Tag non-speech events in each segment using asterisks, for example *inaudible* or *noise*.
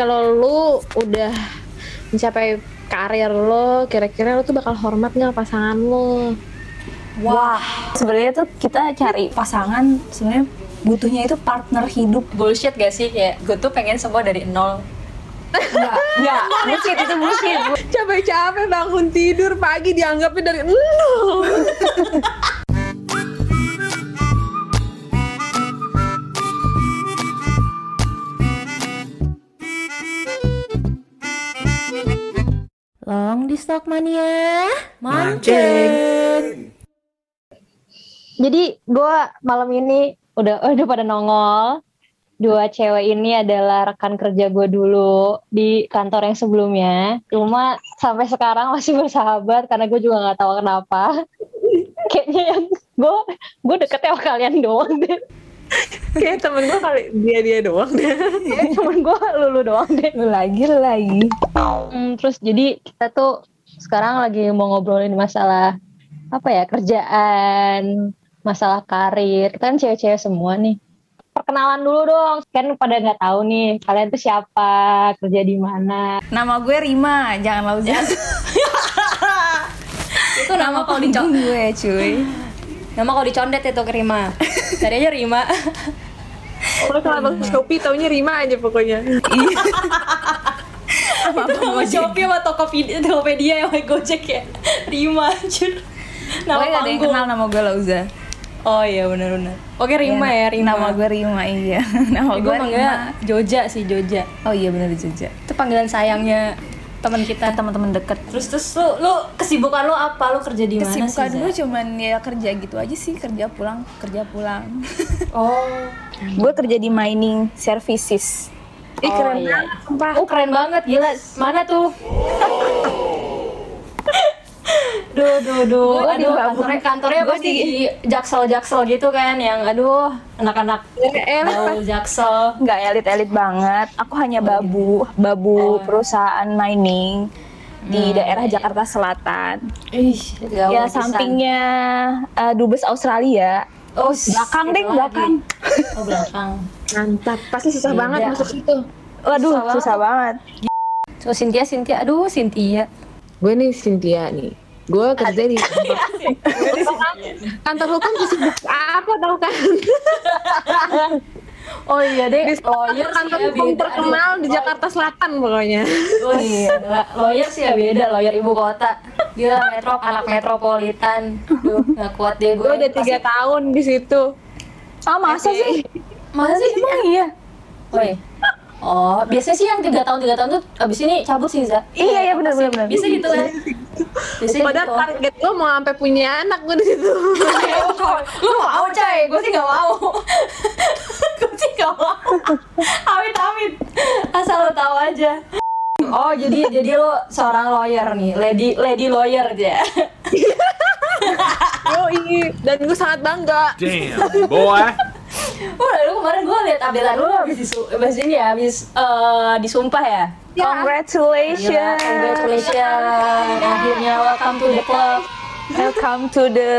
kalau lu udah mencapai karir lo, kira-kira lo tuh bakal hormat nggak pasangan lo? Wah, sebenarnya tuh kita cari pasangan sebenarnya butuhnya itu partner hidup. bullshit gak sih kayak gue tuh pengen semua dari nol Enggak, enggak, bullshit itu bullshit. Capek-capek bangun tidur pagi dianggapnya dari nol. *laughs* di Stock Mania Mancing. Jadi gue malam ini udah *laughs* udah pada nongol. Dua cewek ini adalah rekan kerja gue dulu di kantor yang sebelumnya. Cuma sampai sekarang masih bersahabat karena gue juga nggak tahu kenapa. *laughs* Kayaknya yang gue gue deket sama kalian doang deh. Kayak temen gue kali dia dia doang deh. Cuman gue lulu doang deh. Lu lagi, lu lagi. Hmm, terus jadi kita tuh sekarang lagi mau ngobrolin masalah apa ya kerjaan, masalah karir. Kita kan cewek-cewek semua nih. Perkenalan dulu dong, kan pada nggak tahu nih kalian tuh siapa, kerja di mana. Nama gue Rima, jangan Lauza. *laughs* itu nama kalau dicondet gue, cuy. Nama kalau dicondet itu ke Rima tadi aja Rima Kalau kalau abang Shopee taunya Rima aja pokoknya. itu nama Shopee sama Tokopedia, Tokopedia yang Gojek ya Rima anjir nama gak ada yang kenal nama gue Lauza. oh iya benar-benar oke Rima ya, Rima Nama gue Rima, iya. *laughs* Nama gue gue Rima. Joja sih Joja Oh iya bener di Jogja. itu panggilan sayangnya teman kita Teman-teman deket. terus terus lu lu kesibukan lu apa lu kerja di mana sih Kesibukan gue cuman ya kerja gitu aja sih, kerja pulang, kerja pulang. *laughs* oh gue kerja di mining services. Ih keren iya. banget sumpah. Oh keren banget, gila. Mana tuh? *laughs* duh, duh, duh. Gua aduh, kantornya, kantornya Gua pasti di- di jaksel-jaksel gitu kan, yang aduh, anak-anak Eh, gaul jaksel. nggak elit-elit banget. Aku hanya babu, babu perusahaan mining di daerah Jakarta Selatan. Ih, gaul ya sampingnya eh, dubes Australia. Oh, Belakang deh, lagi. belakang. Oh, belakang. Mantap. Pasti susah Beda. banget masuk situ. Waduh, Susah susah banget. So, Cynthia, Cynthia, aduh, Cynthia. Gue nih Cynthia nih. Gue kerja di *laughs* kantor, kantor hukum sibuk apa tau kan? *laughs* Oh iya deh, Di lawyer sih kantor ya hukum beda. terkenal di Jakarta Selatan pokoknya. Oh iya, lawyer sih ya beda, lawyer ibu kota. Dia metro, anak metropolitan. Duh, gak kuat deh gue. Gue udah tiga tahun di situ. Ah masa sih? Masa sih? Emang iya? Oh iya. Oh, biasanya sih yang tiga tahun tiga tahun tuh abis ini cabut sih Za. Iya iya benar benar benar. Biasa gitu kan. Biasanya Padahal gitu. target gue mau sampai punya anak gue di situ. Lu mau coy, gue sih gak mau. *laughs* gue sih gak mau. Amit amit. Asal lo tahu aja. Oh jadi jadi lo seorang lawyer nih, lady lady lawyer ya. Yoi, dan gue sangat bangga. Damn, boy. Oh, lalu kemarin gue liat updatean lu habis disu habis ini ya, habis eh, disumpah ya. Gila, Congratulations. congratulations. Akhirnya welcome to the club. Welcome to the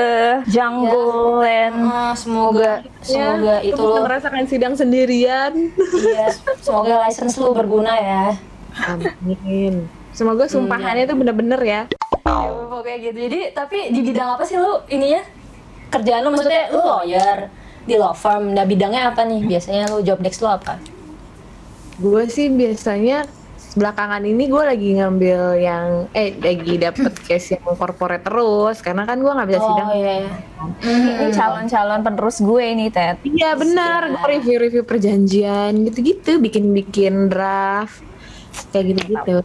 jungle land. Ah, semoga semoga Ya, itu lu lo merasakan sidang sendirian. iya, semoga license lu berguna ya. Amin. Semoga sumpahannya tuh bener-bener ya. Ya, pokoknya gitu. Jadi tapi di bidang apa sih lu ininya? Kerjaan lu maksudnya lu lawyer di law firm. Nah bidangnya apa nih? Biasanya lu job desk lu apa? Gue sih biasanya belakangan ini gue lagi ngambil yang eh lagi dapet *laughs* case yang corporate terus karena kan gue nggak bisa sidang. Oh iya. iya. Ini calon-calon penerus gue nih, Ted. Iya benar, gue review-review perjanjian gitu-gitu, bikin-bikin draft kayak gitu-gitu.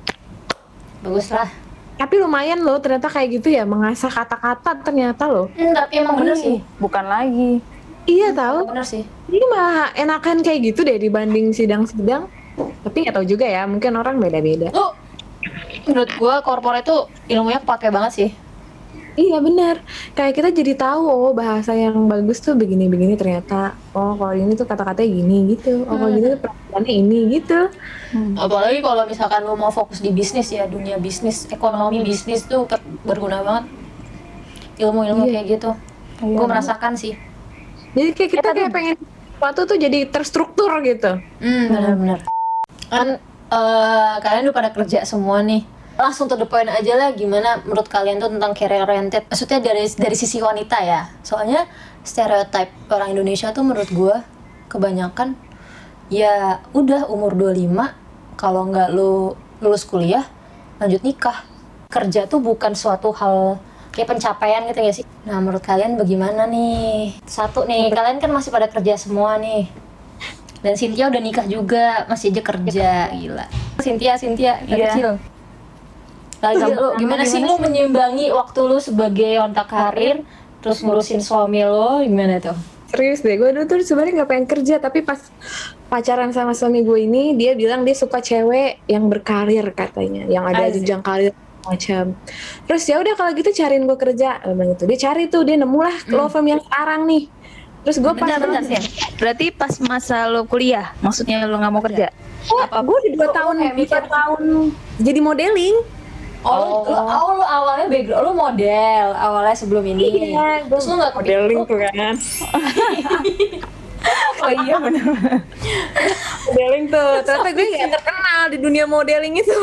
Bagus lah. Tapi lumayan loh, ternyata kayak gitu ya mengasah kata-kata ternyata loh. Hmm, tapi emang bener sih. Bukan lagi. Iya tahu. Bener sih. Ini malah enakan kayak gitu deh dibanding sidang-sidang. Tapi nggak tahu juga ya, mungkin orang beda-beda. Lu menurut gua corporate tuh ilmunya kepake banget sih. Iya benar. Kayak kita jadi tahu oh bahasa yang bagus tuh begini-begini ternyata. Oh kalau ini tuh kata-katanya gini gitu. Oh kalau gini tuh peraturannya ini gitu. Apalagi kalau misalkan lu mau fokus di bisnis ya, dunia bisnis, ekonomi bisnis tuh berguna banget. Ilmu-ilmu Iya. kayak gitu. Gue merasakan sih. Jadi kayak kita kayak pengen sesuatu tuh jadi terstruktur gitu. Hmm, benar-benar. Kan eh, kalian udah pada kerja semua nih. Langsung to the point aja lah gimana menurut kalian tuh tentang career oriented. Maksudnya dari dari sisi wanita ya. Soalnya stereotype orang Indonesia tuh menurut gua kebanyakan ya udah umur 25 kalau nggak lu lulus kuliah lanjut nikah. Kerja tuh bukan suatu hal kayak pencapaian gitu ya sih. Nah, menurut kalian bagaimana nih? Satu nih, kalian kan masih pada kerja semua nih. Dan Cynthia udah nikah juga, masih aja kerja, gila. Cynthia, Cynthia, Iya. kecil. Lagi lu, gimana sih lu menyimbangi waktu lu sebagai wanita karir, terus ngurusin suami lo, gimana tuh? Serius deh, gue dulu tuh sebenarnya nggak pengen kerja, tapi pas pacaran sama suami gue ini, dia bilang dia suka cewek yang berkarir katanya, yang ada Asik. jenjang karir macam. Terus ya udah kalau gitu cariin gue kerja, emang itu. Dia cari tuh, dia nemu lah law firm yang sekarang nih. Terus gue pas Bentar, bentar. Berarti pas masa lo kuliah, maksudnya lo nggak mau kerja? apa gue udah dua lu tahun, dua tahun jadi modeling. Oh, lu, lu, oh, lu awalnya background lu model awalnya sebelum ini. Iya, Terus lu nggak modeling tuh kan. *laughs* Oh iya benar. modeling tuh. Ternyata gue gak terkenal di dunia modeling itu.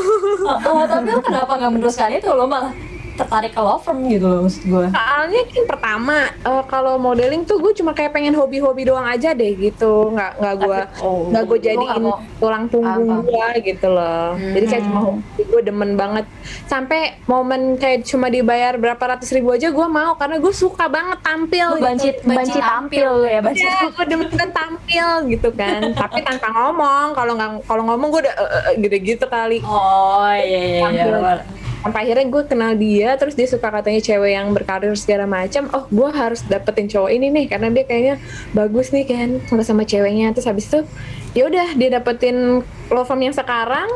Oh, oh, tapi lu kenapa nggak meneruskan itu? Lo malah tertarik ke law firm gitu loh maksud gue. Soalnya kan pertama eh, kalau modeling tuh gue cuma kayak pengen hobi-hobi doang aja deh gitu, nggak nggak gue oh, nggak gue jadiin mau- tulang punggung Paham, gue gitu loh. Jadi kayak cuma hobi gue demen banget. Sampai momen kayak cuma dibayar berapa ratus ribu aja gue mau karena gue suka banget tampil. Lu gitu. banci, banci tampil ya, banci Ya, gue demen banget tampil gitu kan. *laughs* Tapi tanpa ngomong. Kalau nggak kalau ngomong gue udah eh, eh, eh, gitu-gitu kali. Oh iya iya iya. Sampai akhirnya gue kenal dia terus dia suka katanya cewek yang berkarir segala macam. Oh gue harus dapetin cowok ini nih karena dia kayaknya bagus nih kan sama sama ceweknya. Terus habis itu ya udah dia dapetin law firm yang sekarang.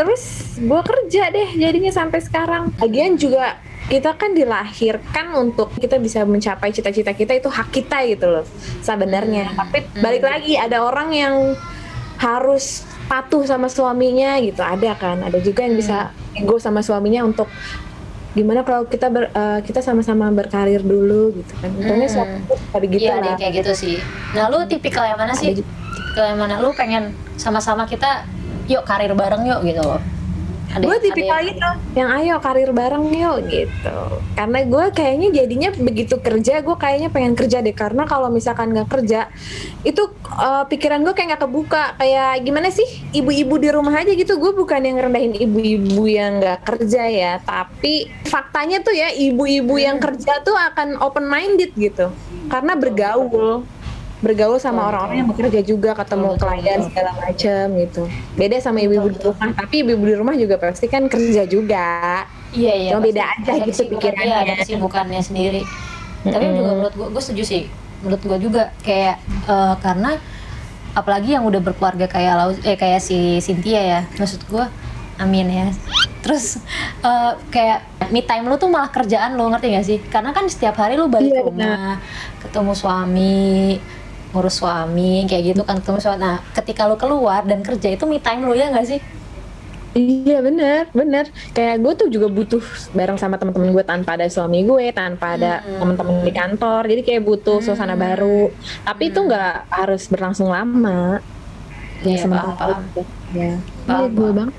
Terus gue kerja deh jadinya sampai sekarang. Lagian juga kita kan dilahirkan untuk kita bisa mencapai cita-cita kita itu hak kita gitu loh sebenarnya. Tapi balik lagi ada orang yang harus patuh sama suaminya gitu ada kan ada juga yang bisa ego sama suaminya untuk gimana kalau kita ber, eh, kita sama-sama berkarir dulu gitu kan untungnya Hmm. suami pada gitu Iya lah kayak gitu sih. Nah lu tipikal yang mana sih? Tipikal yang mana? Lu pengen sama-sama kita yuk karir bareng yuk gitu loh. Ada- gue tipikal gitu yang ayo karir bareng yuk gitu. Karena gue kayaknya jadinya begitu kerja gue kayaknya pengen kerja deh. Karena kalau misalkan nggak kerja itu eh, pikiran gue kayak nggak kebuka. Kayak gimana sih ibu-ibu di rumah aja gitu. Gue bukan yang rendahin ibu-ibu yang nggak kerja ya. Tapi faktanya tuh ya ibu-ibu yang kerja tuh akan open minded gitu. Karena bergaul bergaul sama orang-orang yang bekerja juga ketemu klien segala macem gitu beda sama ibu-ibu di rumah tapi ibu-ibu di rumah juga pasti kan kerja juga Iya iya. Cuma beda aja gitu pikirannya. Iya ada kesibukannya sendiri. Tapi Mm-mm. juga menurut gue, gue setuju sih. Menurut gue juga kayak eh, karena apalagi yang udah berkeluarga kayak Lau, eh kayak si Cynthia ya. Maksud gue, amin ya. Terus eh, kayak me time lu tuh malah kerjaan lu ngerti gak sih? Karena kan setiap hari lu balik Iya, rumah, ketemu suami, ngurus suami kayak gitu kan ketemu suami. Nah, ketika lu keluar dan kerja itu me time lu ya gak sih? Iya bener, bener. Kayak gue tuh juga butuh bareng sama teman-teman gue tanpa ada suami gue, tanpa ada teman-teman di kantor. Jadi kayak butuh suasana baru. Tapi itu nggak harus berlangsung lama. Iya, sementara paham, itu. Ya, Paham, Iya, gue banget.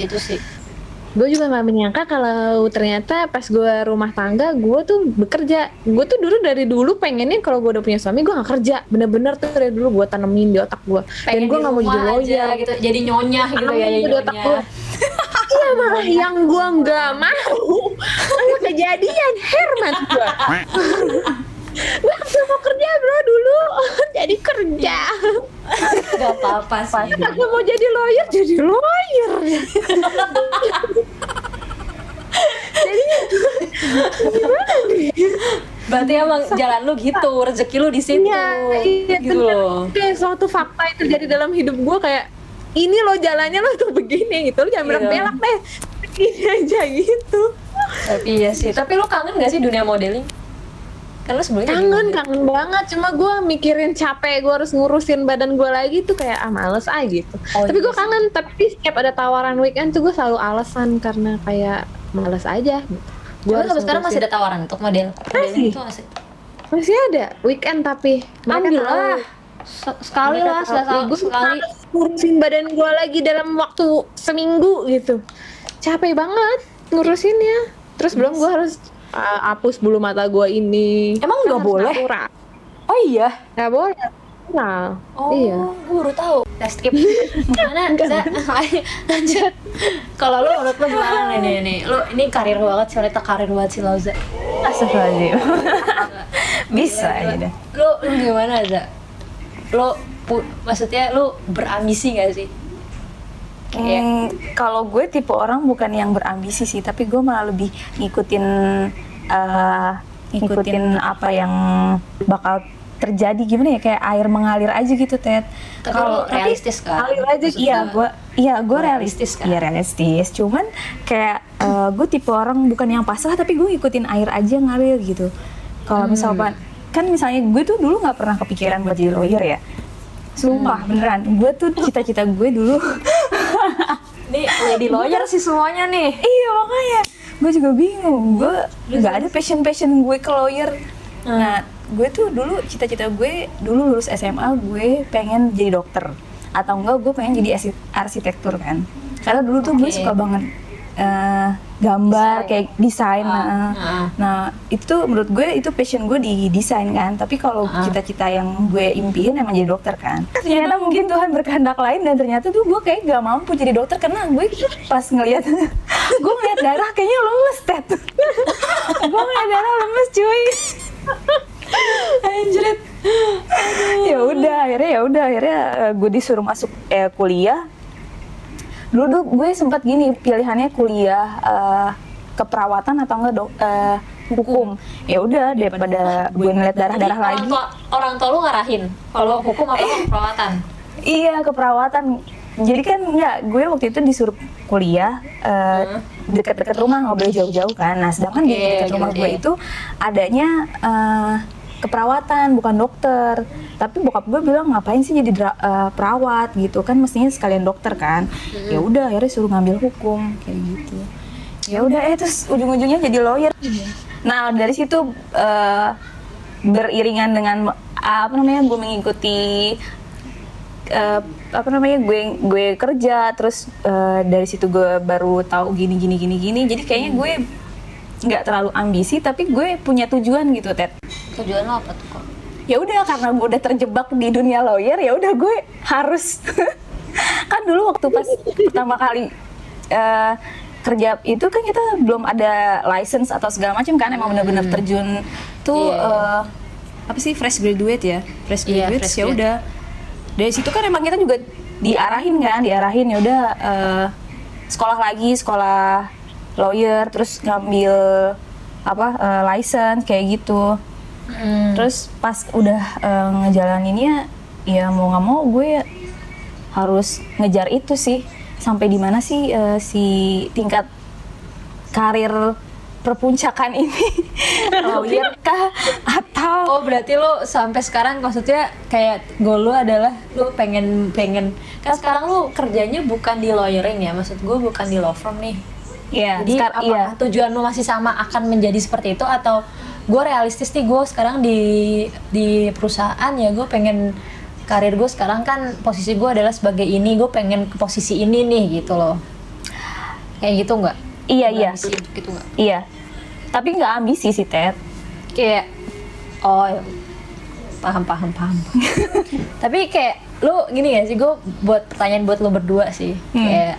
Itu sih. Gue juga nggak menyangka kalau ternyata pas gue rumah tangga gue tuh bekerja. Gue tuh dulu dari dulu pengennya kalau gue udah punya suami gue nggak kerja. Bener-bener tuh dari dulu gue tanemin di otak gue. Dan gue nggak mau jadi lawyer. gitu jadi nyonya gitu ya jadi di otak gue. Iya malah yang gue nggak mau *laughs* malah kejadian Herman gue. *laughs* gue nggak mau kerja bro dulu *laughs* jadi kerja. gak apa-apa sih Gue mau jadi lawyer jadi lawyer. *laughs* Jadinya gimana nih? berarti emang jalan lu gitu rezeki lu di situ Iya, iya gitu loh Kayak suatu fakta yang terjadi dalam hidup gue kayak ini lo jalannya lo tuh begini gitu lo jangan Iya. belak-belak deh begini aja gitu tapi iya sih tapi lu kangen gak sih dunia modeling kan lu sebelumnya kangen model. kangen banget. Cuma gue mikirin capek gue harus ngurusin badan gue lagi tuh kayak ah males ah gitu. Oh, tapi iya gue kangen. Tapi setiap ada tawaran weekend tuh gue selalu alasan karena kayak males aja gitu. Gua harus sampai sekarang masih ngurusin. ada tawaran untuk model? Masih. itu masih? Masih ada weekend tapi mereka lah Se- sekali lah sekali, gue sekali. Ngurusin badan gue lagi dalam waktu seminggu gitu. Capek banget ngurusinnya. Terus belum gue harus hapus bulu mata gue ini Emang nggak Kan boleh? natural. Oh iya. nggak boleh nah Oh, iya gue baru tahu. Tes skip. *laughs* Gimana? Lanjut. Kalau lu menurut lu gimana nih nih? Lu ini karir banget sih, wanita karir banget sih lo, Za. Astagfirullahaladzim. *laughs* Bisa aja deh. Lu, lu gimana, Za? Lu pu- maksudnya lu berambisi gak sih? Kayak Hmm, kalau gue tipe orang bukan yang berambisi sih, tapi gue malah lebih ngikutin eh, ngikutin apa yang bakal terjadi gimana ya kayak air mengalir aja gitu Ted. Tapi lu realistis kan? Alir aja iya gue iya gue realistis realistis kan? Iya realistis. Cuman kayak eh, gue tipe orang bukan yang pasrah tapi gue ngikutin air aja ngalir gitu. Kalau Hmm. misalkan kan misalnya gue tuh dulu nggak pernah kepikiran buat jadi lawyer ya. Sumpah Hmm. beneran, gue tuh cita-cita gue dulu *laughs* Nih, lady lawyer. sih semuanya nih. Iya makanya. Gue juga bingung. Gue nggak ada passion passion gue ke lawyer. Nah gue tuh dulu cita-cita gue dulu lulus SMA gue pengen jadi dokter. Atau enggak gue pengen jadi arsi- arsitektur kan. Karena dulu tuh gue Oke. suka banget eh, gambar kayak desain nah, ah. nah itu menurut gue itu passion gue di desain kan. Tapi kalau Ah. cita-cita yang gue impiin emang jadi dokter kan. Ternyata mungkin Tuhan berkehendak lain dan ternyata tuh gue kayak gak mampu jadi dokter karena gue pas ngelihat *laughs* gue ngeliat darah kayaknya lemes tet. *laughs* Gue ngeliat darah lemes cuy. Anjrit. ya udah akhirnya ya udah akhirnya eh, gue disuruh masuk eh, kuliah dulu tuh gue sempat gini pilihannya kuliah eh, keperawatan atau enggak dok eh, hukum. Ya udah daripada gue ngeliat darah darah lagi. Orang tua, orang tua lu ngarahin. Kalau hukum apa perawatan? iya keperawatan. Jadi kan nggak gue waktu itu disuruh kuliah eh, dekat-dekat rumah nggak boleh jauh-jauh kan. Nah sedangkan di Oke, dekat rumah gue itu adanya eh, keperawatan bukan dokter. Tapi bokap gue bilang ngapain sih jadi dra- eh, perawat? Gitu kan mestinya sekalian dokter kan. Ya udah akhirnya suruh ngambil hukum kayak gitu. Ya udah eh terus ujung-ujungnya jadi lawyer. Nah dari situ eh, beriringan dengan apa namanya gue mengikuti eh, apa namanya gue gue kerja terus eh, dari situ gue baru tahu gini gini gini gini. Jadi kayaknya gue nggak terlalu ambisi tapi gue punya tujuan gitu Ted Tujuan lo apa tuh kok? ya udah karena gue udah terjebak di dunia lawyer ya udah gue harus *laughs* kan dulu waktu pas pertama kali eh, kerja itu kan kita belum ada license atau segala macam kan emang bener-bener terjun tuh Iya, iya. eh, apa sih fresh graduate ya? Fresh Iya, graduate fresh ya udah. Dari situ kan emang kita juga diarahin kan diarahin ya udah eh, sekolah lagi sekolah lawyer terus ngambil apa eh, license kayak gitu Hmm. Terus pas udah eh, ngejalaninnya ya mau nggak mau gue harus ngejar itu sih. Sampai di mana sih eh, si tingkat karir perpuncakan ini? *laughs* Lawyer kah atau Oh berarti lo sampai sekarang maksudnya kayak goal lo adalah lo pengen pengen kan sekarang lo kerjanya bukan di lawyering ya maksud gue bukan di law firm nih ya Jadi apakah iya. tujuan lo masih sama akan menjadi seperti itu atau gue realistis nih gue sekarang di di perusahaan ya gue pengen karir gue sekarang kan posisi gue adalah sebagai ini gue pengen ke posisi ini nih gitu loh kayak gitu nggak? Iya iya Ambisi gitu nggak? iya. Tapi nggak ambisi sih Ted. kayak oh ya. paham paham paham *laughs* tapi kayak lu gini ya sih gue buat pertanyaan buat lu berdua sih Hmm. kayak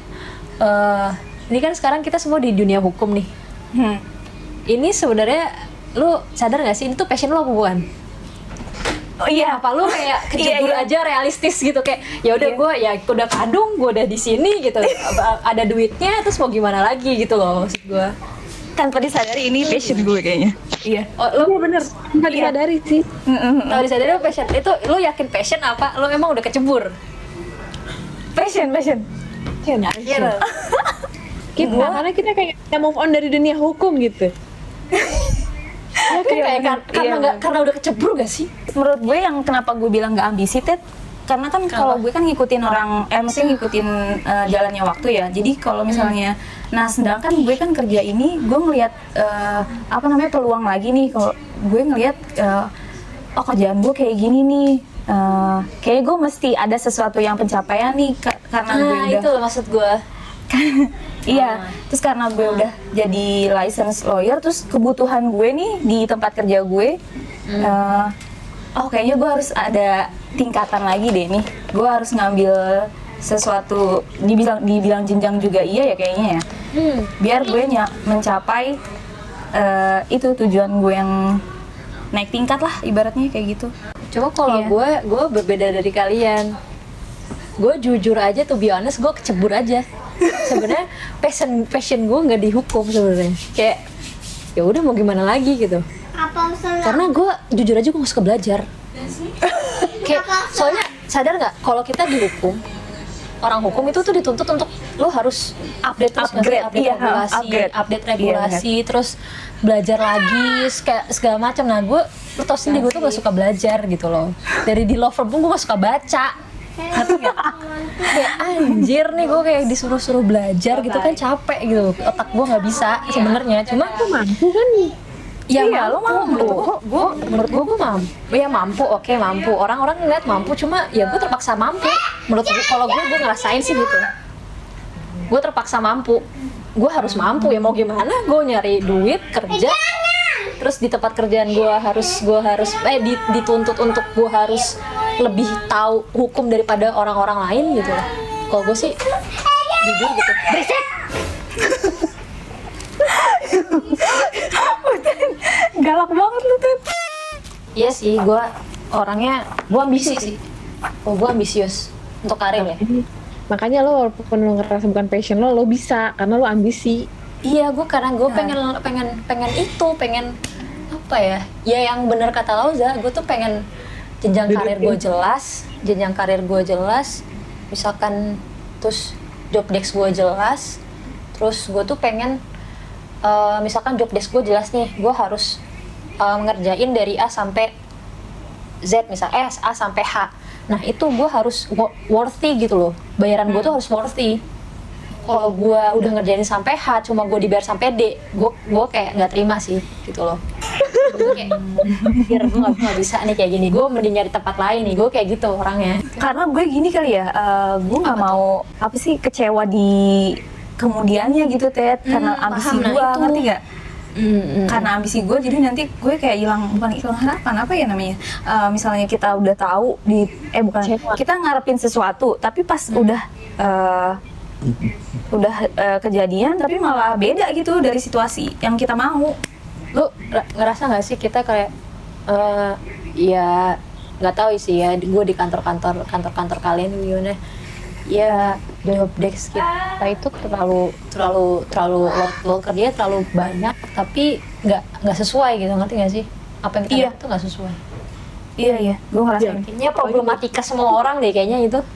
eh ini kan sekarang kita semua di dunia hukum nih Hmm. ini sebenarnya lu sadar gak sih ini tuh passion lo bukan? Oh iya. Apa lu kayak *laughs* kejebur Iya, iya. aja realistis gitu kayak ya udah Iya. gue ya udah kadung gue udah di sini gitu *laughs* ada duitnya terus mau gimana lagi gitu loh maksud gue Tanpa disadari ini passion gue kayaknya. Iya. oh lu bener nggak disadari sih kalau disadari passion itu lu yakin passion apa lu emang udah kecebur Passion passion. Iya. *laughs* kita karena kita kayak kita move on dari dunia hukum gitu Ya kan kayak kar- karena Iya, nggak karena udah kecebur gak sih? menurut gue yang kenapa gue bilang nggak ambisi Ted karena kan kalau gue kan ngikutin orang eh maksudnya ngikutin eh, jalannya waktu ya. Jadi kalau misalnya nah sedangkan gue kan kerja ini gue ngelihat eh, apa namanya peluang lagi nih. Kalau gue ngelihat eh, oh kerjaan gue kayak gini nih. Eh, kayaknya gue mesti ada sesuatu yang pencapaian nih ka- karena gue Nah, udah itu maksud gue. *laughs* Iya, terus karena gue udah jadi license lawyer, terus kebutuhan gue nih di tempat kerja gue, eh, oh kayaknya gue harus ada tingkatan lagi deh nih. Gue harus ngambil sesuatu, dibilang dibilang jenjang juga iya ya kayaknya ya. Biar gue nya mencapai eh, itu tujuan gue yang naik tingkat lah ibaratnya kayak gitu. Cuma kalau Iya. gue, gue berbeda dari kalian. Gue jujur aja tuh be honest, gue kecebur aja. Sebenarnya passion passion gue nggak dihukum sebenarnya. Kayak ya udah mau gimana lagi gitu. Karena gue jujur aja gue gak suka belajar. Kayak soalnya sadar nggak kalau kita dihukum orang hukum itu tuh dituntut untuk lo harus update terus nggak sih? Upgrade, update iya, regulasi, upgrade. update Iya, regulasi, terus belajar lagi kayak segala macam. Nah gue lo tau sendiri gue tuh gak suka belajar gitu loh. Dari di law firm pun gue gak suka baca. Ngerti nggak? kayak anjir nih gue kayak disuruh-suruh belajar gitu kan capek gitu. Otak gue nggak bisa sebenarnya. Cuma mampu kan? Ya Iya, lo mampu. menurut gue menurut gue gue mampu. Ya mampu. Oke mampu. Orang-orang ngeliat mampu cuma ya gue terpaksa mampu. Menurut gue kalau gue gue ngerasain sih gitu. Gue terpaksa mampu. Gue harus mampu ya mau gimana? Gue nyari duit kerja. Terus di tempat kerjaan gue harus gue harus eh di- dituntut untuk gue harus lebih tahu hukum daripada orang-orang lain gitu loh kalau gue sih jujur gitu berisik *laughs* Galak banget lu tuh. Iya sih, gue orangnya gue ambisi sih. Oh, gue ambisius untuk karir ya. makanya lo walaupun lo ngerasa bukan passion lo lo bisa karena lo ambisi Iya, gue karena gue pengen pengen pengen itu, pengen apa ya? Ya yang bener kata Lauza, gue tuh pengen jenjang karir gue jelas, jenjang karir gue jelas. Misalkan terus job desk gue jelas, terus gue tuh pengen eh, misalkan job desk gue jelas nih, gue harus eh, ngerjain dari A sampai Z misal eh A sampai H. Nah itu gue harus wo- worthy gitu loh. Bayaran gue tuh harus worthy. Kalau gue udah ngerjain sampai H, cuma gue dibayar sampai D, gue gue kayak nggak terima sih gitu loh. Kayak, "Anjir, gue nggak nggak bisa nih kayak gini. Gue mending nyari tempat lain nih. Gue kayak gitu orangnya. Karena gue gini kali ya, eh, gue nggak mau apa sih kecewa di kemudiannya gitu Ted, karena Hmm, ambisi paham. Nah, gue, itu. ngerti gak? Mm, Karena ambisi gue, jadi nanti gue kayak hilang bukan hilang harapan apa ya namanya? Eh, misalnya kita udah tahu di eh bukan kita ngarepin sesuatu, tapi pas udah eh, udah eh, kejadian, tapi malah beda gitu dari situasi yang kita mau. Lu ra- ngerasa nggak sih kita kayak eh ya nggak tahu sih ya gue di kantor-kantor kantor-kantor kalian gimana. Ya job desk kita itu terlalu terlalu terlalu load, load kerjanya terlalu banyak tapi nggak nggak sesuai gitu ngerti nggak sih? Apa yang kita Iya. tuh nggak sesuai. Iya iya, gue ngerasain. kayaknya problematika semua orang deh kayaknya itu. *laughs*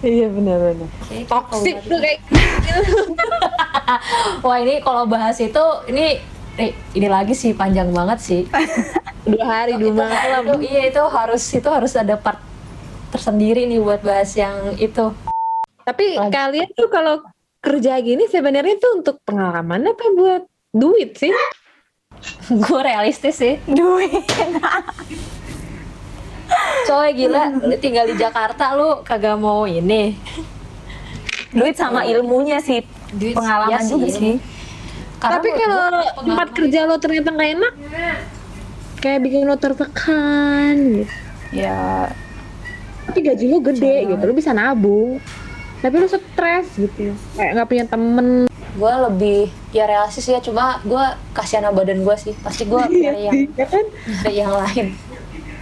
Iya benar-benar toxic tuh kayak *laughs* wah ini kalau bahas itu ini eh, ini lagi sih panjang banget sih *laughs* dua hari dua malam itu- iya itu harus itu harus ada part tersendiri nih buat bahas yang itu tapi Lagi. kalian tuh kalau kerja gini sebenarnya tuh untuk pengalaman apa buat duit sih *laughs* gue realistis sih Duit. coy gila *laughs* lu tinggal di Jakarta lu kagak mau ini Duit sama ilmunya sih. Duit- Pengalaman iya juga sih. sih. Karena tapi kalau tempat kerja lo ternyata nggak enak kayak bikin lo tertekan gitu. Ya. Tapi gaji lo gede gitu lo bisa nabung. Tapi lo stres gitu kayak nggak punya temen. Gue lebih ya realistis ya cuma gue kasihan sama badan gue sih. Pasti gue nyari *laughs* yang ya kan? yang lain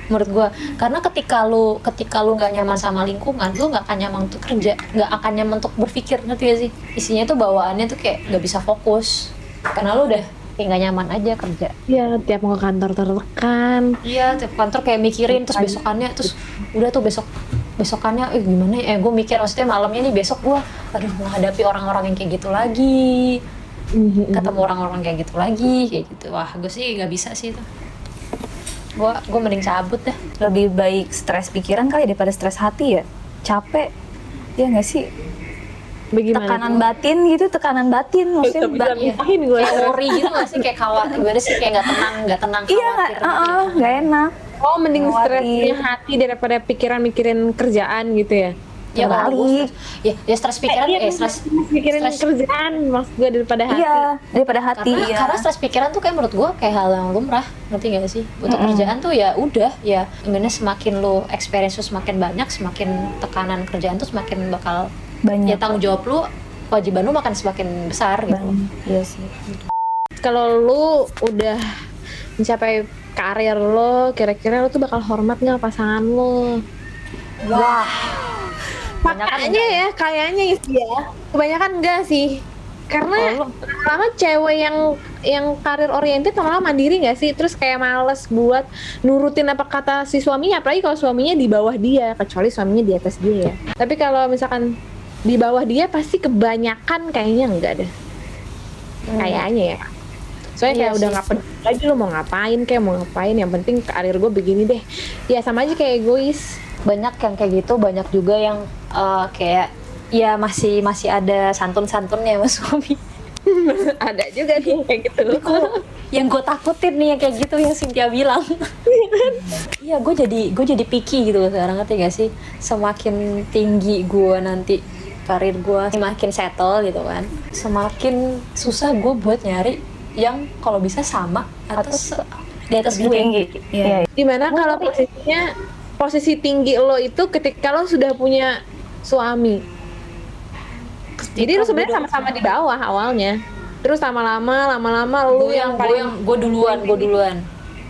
menurut gue karena ketika lu ketika lu nggak nyaman sama lingkungan lu nggak akan nyaman untuk kerja nggak akan nyaman untuk berpikir ngerti gak sih? Isinya tuh bawaannya tuh kayak nggak bisa fokus karena lu udah kayak nggak nyaman aja kerja. Ya tiap mau ke kantor tertekan. Iya tiap kantor kayak mikirin terus besokannya terus udah tuh besok besokannya eh gimana ya? Eh, gue mikir maksudnya malamnya nih besok gue aduh menghadapi orang-orang yang kayak gitu lagi. Ketemu orang-orang kayak gitu lagi kayak gitu. Wah gue sih nggak bisa sih itu. Gue gue mending cabut dah. Lebih baik stres pikiran kali daripada stres hati ya. Capek. Ya nggak sih? Bagaimana Tekanan batin gitu, tekanan batin maksudnya. bisa ba- Iya. gue kayak worry gitu gak sih kayak khawatir gimana sih kayak nggak tenang nggak tenang Iya nggak, khawatir uh-uh, nggak enak. Oh, mending stresnya hati daripada pikiran mikirin kerjaan gitu ya? ya stres- ya ya stres pikiran Iya, eh stres mikirin stres kerjaan maksud gue daripada hati. Iya, daripada hati karena, ya. karena stres pikiran tuh kayak menurut gue kayak hal yang lumrah ngerti gak sih untuk kerjaan tuh ya udah ya gimana semakin lo experience lo semakin banyak semakin tekanan kerjaan tuh semakin bakal banyak ya tanggung jawab lo kewajiban lo makan semakin besar gitu banyak. Iya sih. Kalau lu udah mencapai karir lo, kira-kira lu tuh bakal hormat nggak pasangan lo? wah Makanya ya, kayaknya sih ya. Kebanyakan enggak sih. Karena lama cewek yang yang karir oriented lama-lama mandiri nggak sih? Terus kayak males buat nurutin apa kata si suaminya, apalagi kalau suaminya di bawah dia, kecuali suaminya di atas dia ya. Tapi kalau misalkan di bawah dia pasti kebanyakan kayaknya enggak deh. Kayaknya ya. Soalnya Iya kayak udah nggak peduli lagi lu mau ngapain kayak mau ngapain yang penting karir gue begini deh. Ya sama aja kayak egois. banyak yang kayak gitu banyak juga yang eh, kayak ya masih masih ada santun-santunnya sama suami *laughs* Ada juga nih kayak gitu. yang gue takutin nih yang kayak gitu yang Cynthia bilang *laughs* iya gue jadi gue jadi picky gitu loh sekarang ngerti gak sih semakin tinggi gue nanti karir gue semakin settle gitu kan semakin susah gue buat nyari yang kalau bisa sama atau se- di atas gue tinggi. Iya. Di mana kalau posisinya posisi tinggi lo itu ketika lo sudah punya suami. Jadi lo sebenarnya sama-sama di bawah awalnya. Terus lama-lama, lama-lama lo gue yang gue paling yang gue duluan gue duluan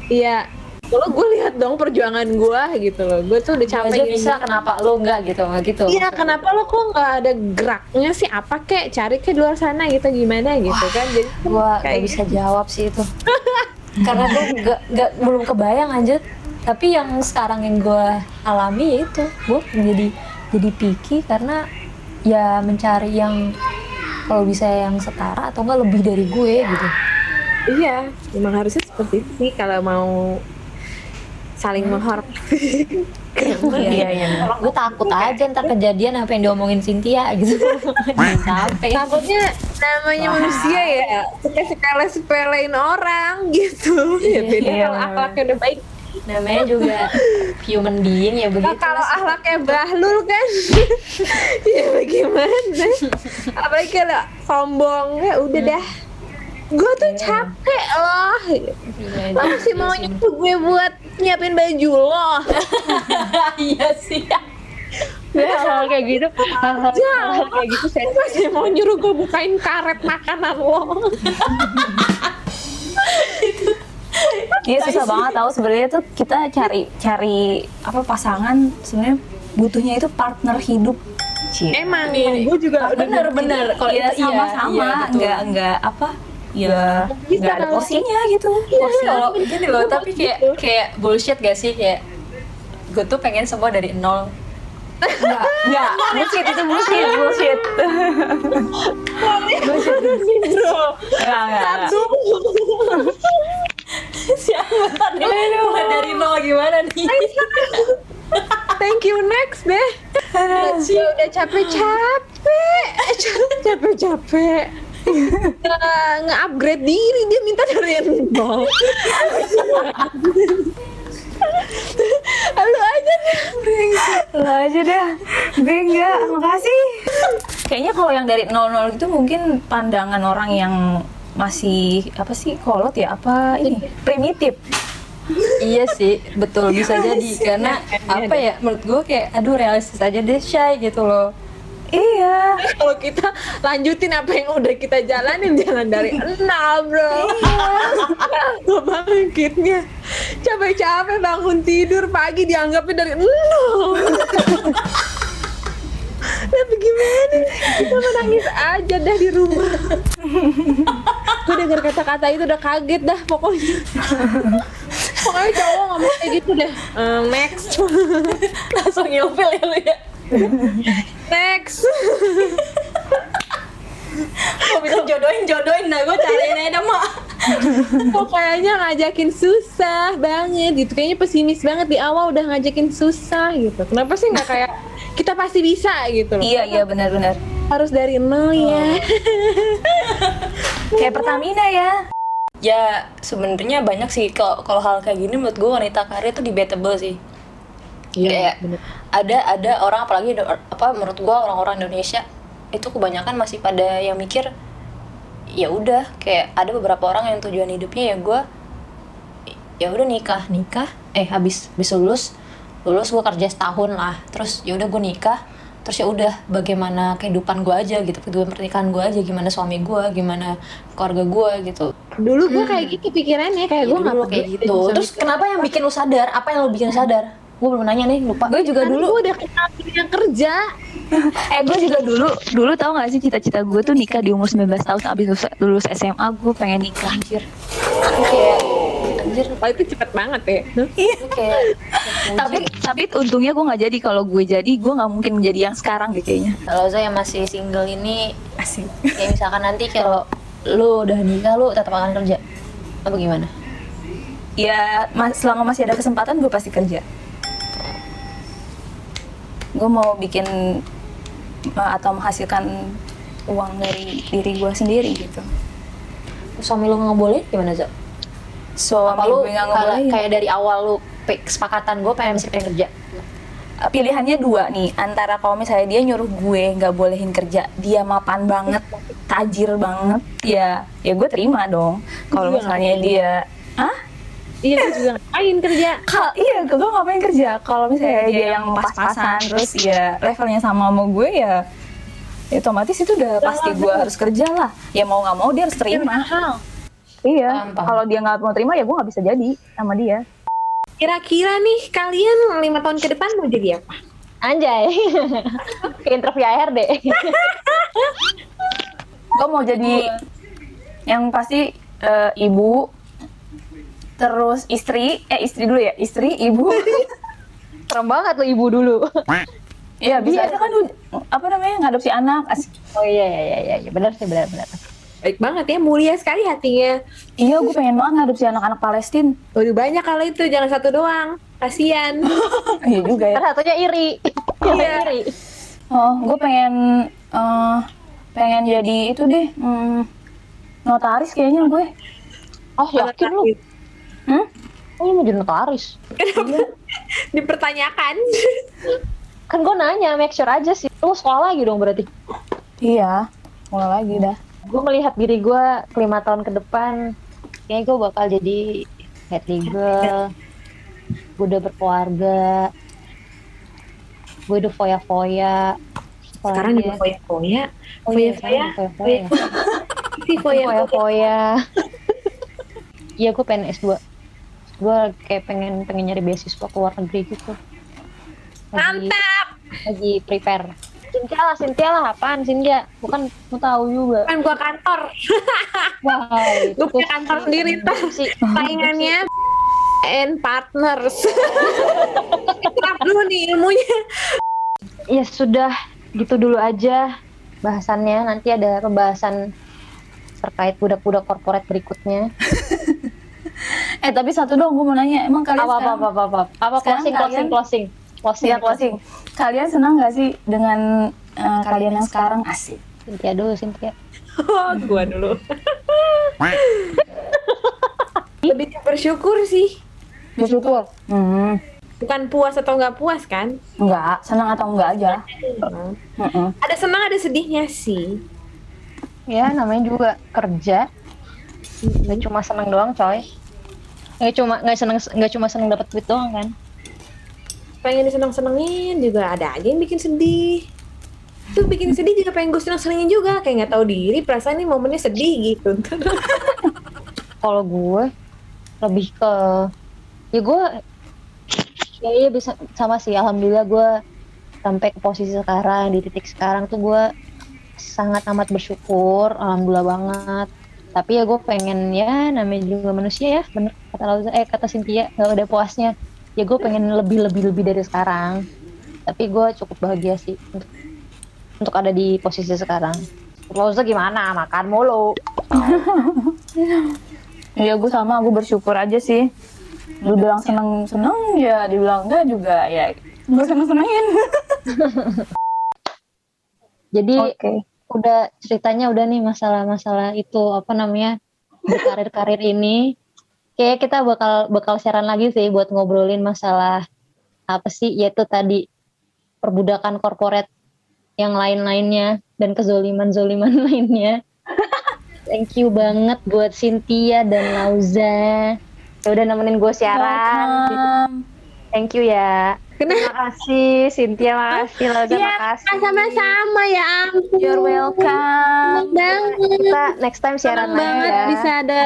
iya. Lo gue lihat dong perjuangan gue gitu loh. Gue tuh udah gue capek aja bisa kenapa lo enggak gitu nggak gitu Iya, kenapa lo kok nggak ada geraknya sih? Apa kek? Cari ke luar sana gitu gimana gitu kan? Jadi gue gak kayak bisa jawab sih itu karena gue nggak nggak belum kebayang aja tapi yang sekarang yang gue alami ya itu gue jadi jadi picky karena ya mencari yang kalau bisa yang setara atau enggak lebih dari gue gitu Iya, memang harusnya seperti itu sih kalau mau saling menghormati. *laughs* Iya, iya. gue takut aja ntar kejadian apa yang diomongin Cynthia gitu *laughs* sampai Takutnya namanya manusia ya suka sekali sepelein orang gitu. Ya beda Iya, kalau akhlaknya udah baik. namanya juga human being ya Nah, begitu kalau akhlaknya bahlul kan, *laughs* ya bagaimana? Apalagi kalau sombong ya udah dah. Gue tuh capek loh. Lo masih mau nyuruh gue buat nyiapin baju loh. iya sih Ya, hal kayak gitu, hal-hal hal kayak gitu saya masih mau nyuruh gue bukain karet makanan lo. Iya susah banget tahu sebenarnya tuh kita cari cari apa pasangan sebenarnya butuhnya itu partner hidup. Cie. Emang, gue juga bener-bener kalau Iya itu iya, sama-sama, iya, nggak nggak apa? Ya Bisa nggak ada kalau- porsinya gitu. Porsi kalau gini loh, tapi kayak kayak bullshit gak sih kayak gue tuh pengen semua dari nol. Nggak nggak bullshit itu bullshit bullshit. bro. Nggak nggak. nggak. Siapa tadi? Mulai dari nol gimana nih? Thank you next deh. Udah capek-capek, capek-capek. Nge- Nge-upgrade diri dia minta dari nol. Lu aja deh. Lo aja dah. Gue enggak, makasih. Kayaknya kalau yang dari 00 itu mungkin pandangan orang yang masih apa sih kolot ya apa ini primitif iya sih, betul bisa jadi karena apa ya menurut gue kayak aduh realistis aja deh shy gitu loh. Iya Kalau kita lanjutin apa yang udah kita jalanin jangan dari nol bro. *laughs* Gue bangkitnya capek-capek bangun tidur pagi dianggapnya dari nol. *laughs* Tapi gimana? Kita menangis aja dah di rumah. Gue denger kata-kata itu udah kaget dah pokoknya. Pokoknya cowok ngomong kayak gitu deh. Eh, next, *laughs* Langsung ilfil ya lu ya. *laughs* next. Kalau bisa jodohin jodohin nah gue cariin aja mak. Kok kayaknya ngajakin susah banget gitu. Kayaknya pesimis banget di awal udah ngajakin susah gitu. Kenapa sih nggak kayak kita pasti bisa gitu loh. iya iya benar-benar Harus dari nol ya. kayak Pertamina ya Ya sebenarnya banyak sih kalau kalau hal kayak gini menurut gue wanita karir itu debatable sih. Iya, Kayak ada ada orang apalagi apa menurut gua orang-orang Indonesia itu kebanyakan masih pada yang mikir ya udah kayak ada beberapa orang yang tujuan hidupnya ya gua ya udah nikah. Nikah? Eh habis habis lulus lulus gua kerja setahun lah terus ya udah gua nikah terus ya udah bagaimana kehidupan gua aja gitu kehidupan pernikahan gua aja gimana suami gua gimana keluarga gua gitu. Dulu gue kayak gitu pikirannya kayak Ya, gue nggak kayak gitu. terus kenapa yang bikin lu sadar? Apa yang lu bikin sadar gua belum nanya nih lupa. Gue juga Kan dulu. gue udah kenal yang kerja. eh gue juga dulu dulu tau gak sih cita-cita gue tuh nikah di umur 19 tahun abis lulus, lulus SMA gue pengen nikah anjir. Kayak anjir. Oh itu cepet banget ya. ini kayak tapi tapi untungnya gue nggak jadi. Kalau gue jadi gue nggak mungkin menjadi yang sekarang deh kayaknya. Kalau saya yang masih single ini asik. kayak misalkan nanti kalau lu udah nikah lu tetap akan kerja. Apa gimana? Ya mas, selama masih ada kesempatan gue pasti kerja gue mau bikin uh, atau menghasilkan uang dari diri gue sendiri gitu suami lu nggak boleh gimana Zak? so apa lu gue nggak ngebolehin. kayak dari awal lu pe- kesepakatan gue pengen mesti pengen kerja pilihannya dua nih antara kalau misalnya dia nyuruh gue nggak bolehin kerja dia mapan banget tajir banget ya ya gue terima dong kalau misalnya ngapain? dia ah Iya gue juga ngapain kerja. Kal iya, gue ngapain kerja? Kalau misalnya dia yang pas-pasan, terus ya levelnya sama sama gue ya, ya otomatis itu udah pasti gue harus kerja lah. Ya mau nggak mau dia harus terima. Iya, kalau dia nggak mau terima ya gue nggak bisa jadi sama dia. Kira-kira nih kalian lima tahun ke depan mau jadi apa? Anjay. *laughs* Ke interview ARD. Gue mau jadi yang pasti eh, ibu, terus istri, eh istri dulu ya, istri, ibu. *laughs* Serem banget lo ibu dulu. Iya *laughs* bisa aja kan apa namanya ngadopsi anak. Asik. Oh iya iya iya iya, iya. benar sih benar benar. Baik banget ya, mulia sekali hatinya. Iya, gue pengen banget ngadopsi anak-anak Palestina. Waduh banyak kalau itu, jangan satu doang. Kasian. *laughs* Iya juga ya. Satunya iri. Iya. iri. Oh, gue pengen eh pengen jadi itu deh, hmm, notaris kayaknya gue. Oh yakin lu? Hmm? Oh mau jadi notaris? Dipertanyakan. Kan gue nanya, make sure aja sih. Lu sekolah lagi dong berarti. Iya, mulai lagi dah. Gue melihat diri gue lima tahun ke depan, kayaknya gue bakal jadi head legal. Gue udah berkeluarga. Gue udah foya-foya. Sekarang juga foya-foya. Oh iya, Foya-foya. foya-foya. Si foya-foya. Foya-foya. *laughs* Iya, gue pengen S2. Gue kayak pengen pengen nyari beasiswa ke luar negeri gitu. Lagi, Mantap. lagi prepare. Cynthia lah, Cynthia lah, apaan Cynthia? Bukan mau tahu juga. Kan gua kantor. *laughs* Wah, Gue punya kantor sendiri sih. Saingannya and partners. Serap *laughs* dulu nih ilmunya. Ya sudah, gitu dulu aja bahasannya. Nanti ada pembahasan terkait budak-budak korporat berikutnya. *laughs* Eh tapi satu dong, gue mau nanya, emang kalian Apa apa sekarang, apa apa apa, apa closing, closing kalian- closing closing Iya closing. Kalian senang gak sih dengan eh, kalian yang sekarang asik? Cynthia dulu Cynthia. *laughs* Gua dulu. *laughs* Lebih bersyukur sih. Bersyukur. Hmm, Bukan puas atau nggak puas kan? enggak, senang atau enggak aja. Mm-mm. Ada senang ada sedihnya sih. Ya namanya juga kerja. Nggak cuma seneng doang coy. Nggak cuma nggak seneng nggak cuma seneng dapat duit doang kan. Pengen disenang-senengin juga ada aja yang bikin sedih. Tuh bikin sedih juga pengen gue senang-senengin juga. Kayak nggak tahu diri perasaan ini momennya sedih gitu. *laughs* Kalau gue lebih ke ya gue ya iya bisa sama sih alhamdulillah gue sampai ke posisi sekarang di titik sekarang tuh gue sangat amat bersyukur alhamdulillah banget tapi ya gue pengen ya namanya juga manusia ya bener kata Lauza eh kata Cynthia nggak ada puasnya ya gue pengen lebih lebih lebih dari sekarang tapi gue cukup bahagia sih untuk untuk ada di posisi sekarang Lauza gimana makan mulu *laughs* Iya gue sama, gue bersyukur aja sih. Lu bilang seneng seneng ya, dibilang enggak juga ya. Gue seneng senengin. *laughs* jadi. Udah ceritanya udah nih masalah-masalah itu apa namanya berkarir-karir ini. Kayak kita bakal bakal siaran lagi sih buat ngobrolin masalah apa sih yaitu tadi perbudakan korporat yang lain-lainnya dan kezoliman-zoliman *laughs* lainnya. Thank you banget buat Cynthia dan Lauza. Ya udah nemenin gue siaran. Welcome. Thank you ya. Terima kasih Cynthia, makasih Lauza, Iya, makasih. sama-sama ya ampun. You're welcome. banget. Kita next time siaran lagi banget ya. bisa ada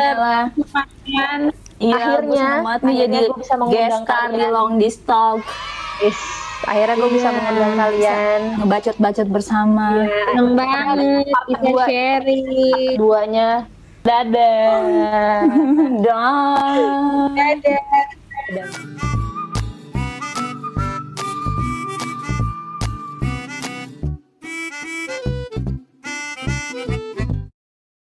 kesempatan. Iya, Akhirnya, nih jadi bisa mengundang di. Long Talk. Yes. Akhirnya gue bisa Iya, mengundang kalian. Ngebacot-bacot bersama. Senang banget bisa dua. sharing. Duanya. Dadah. Dah. *laughs* Dadah. Dadah.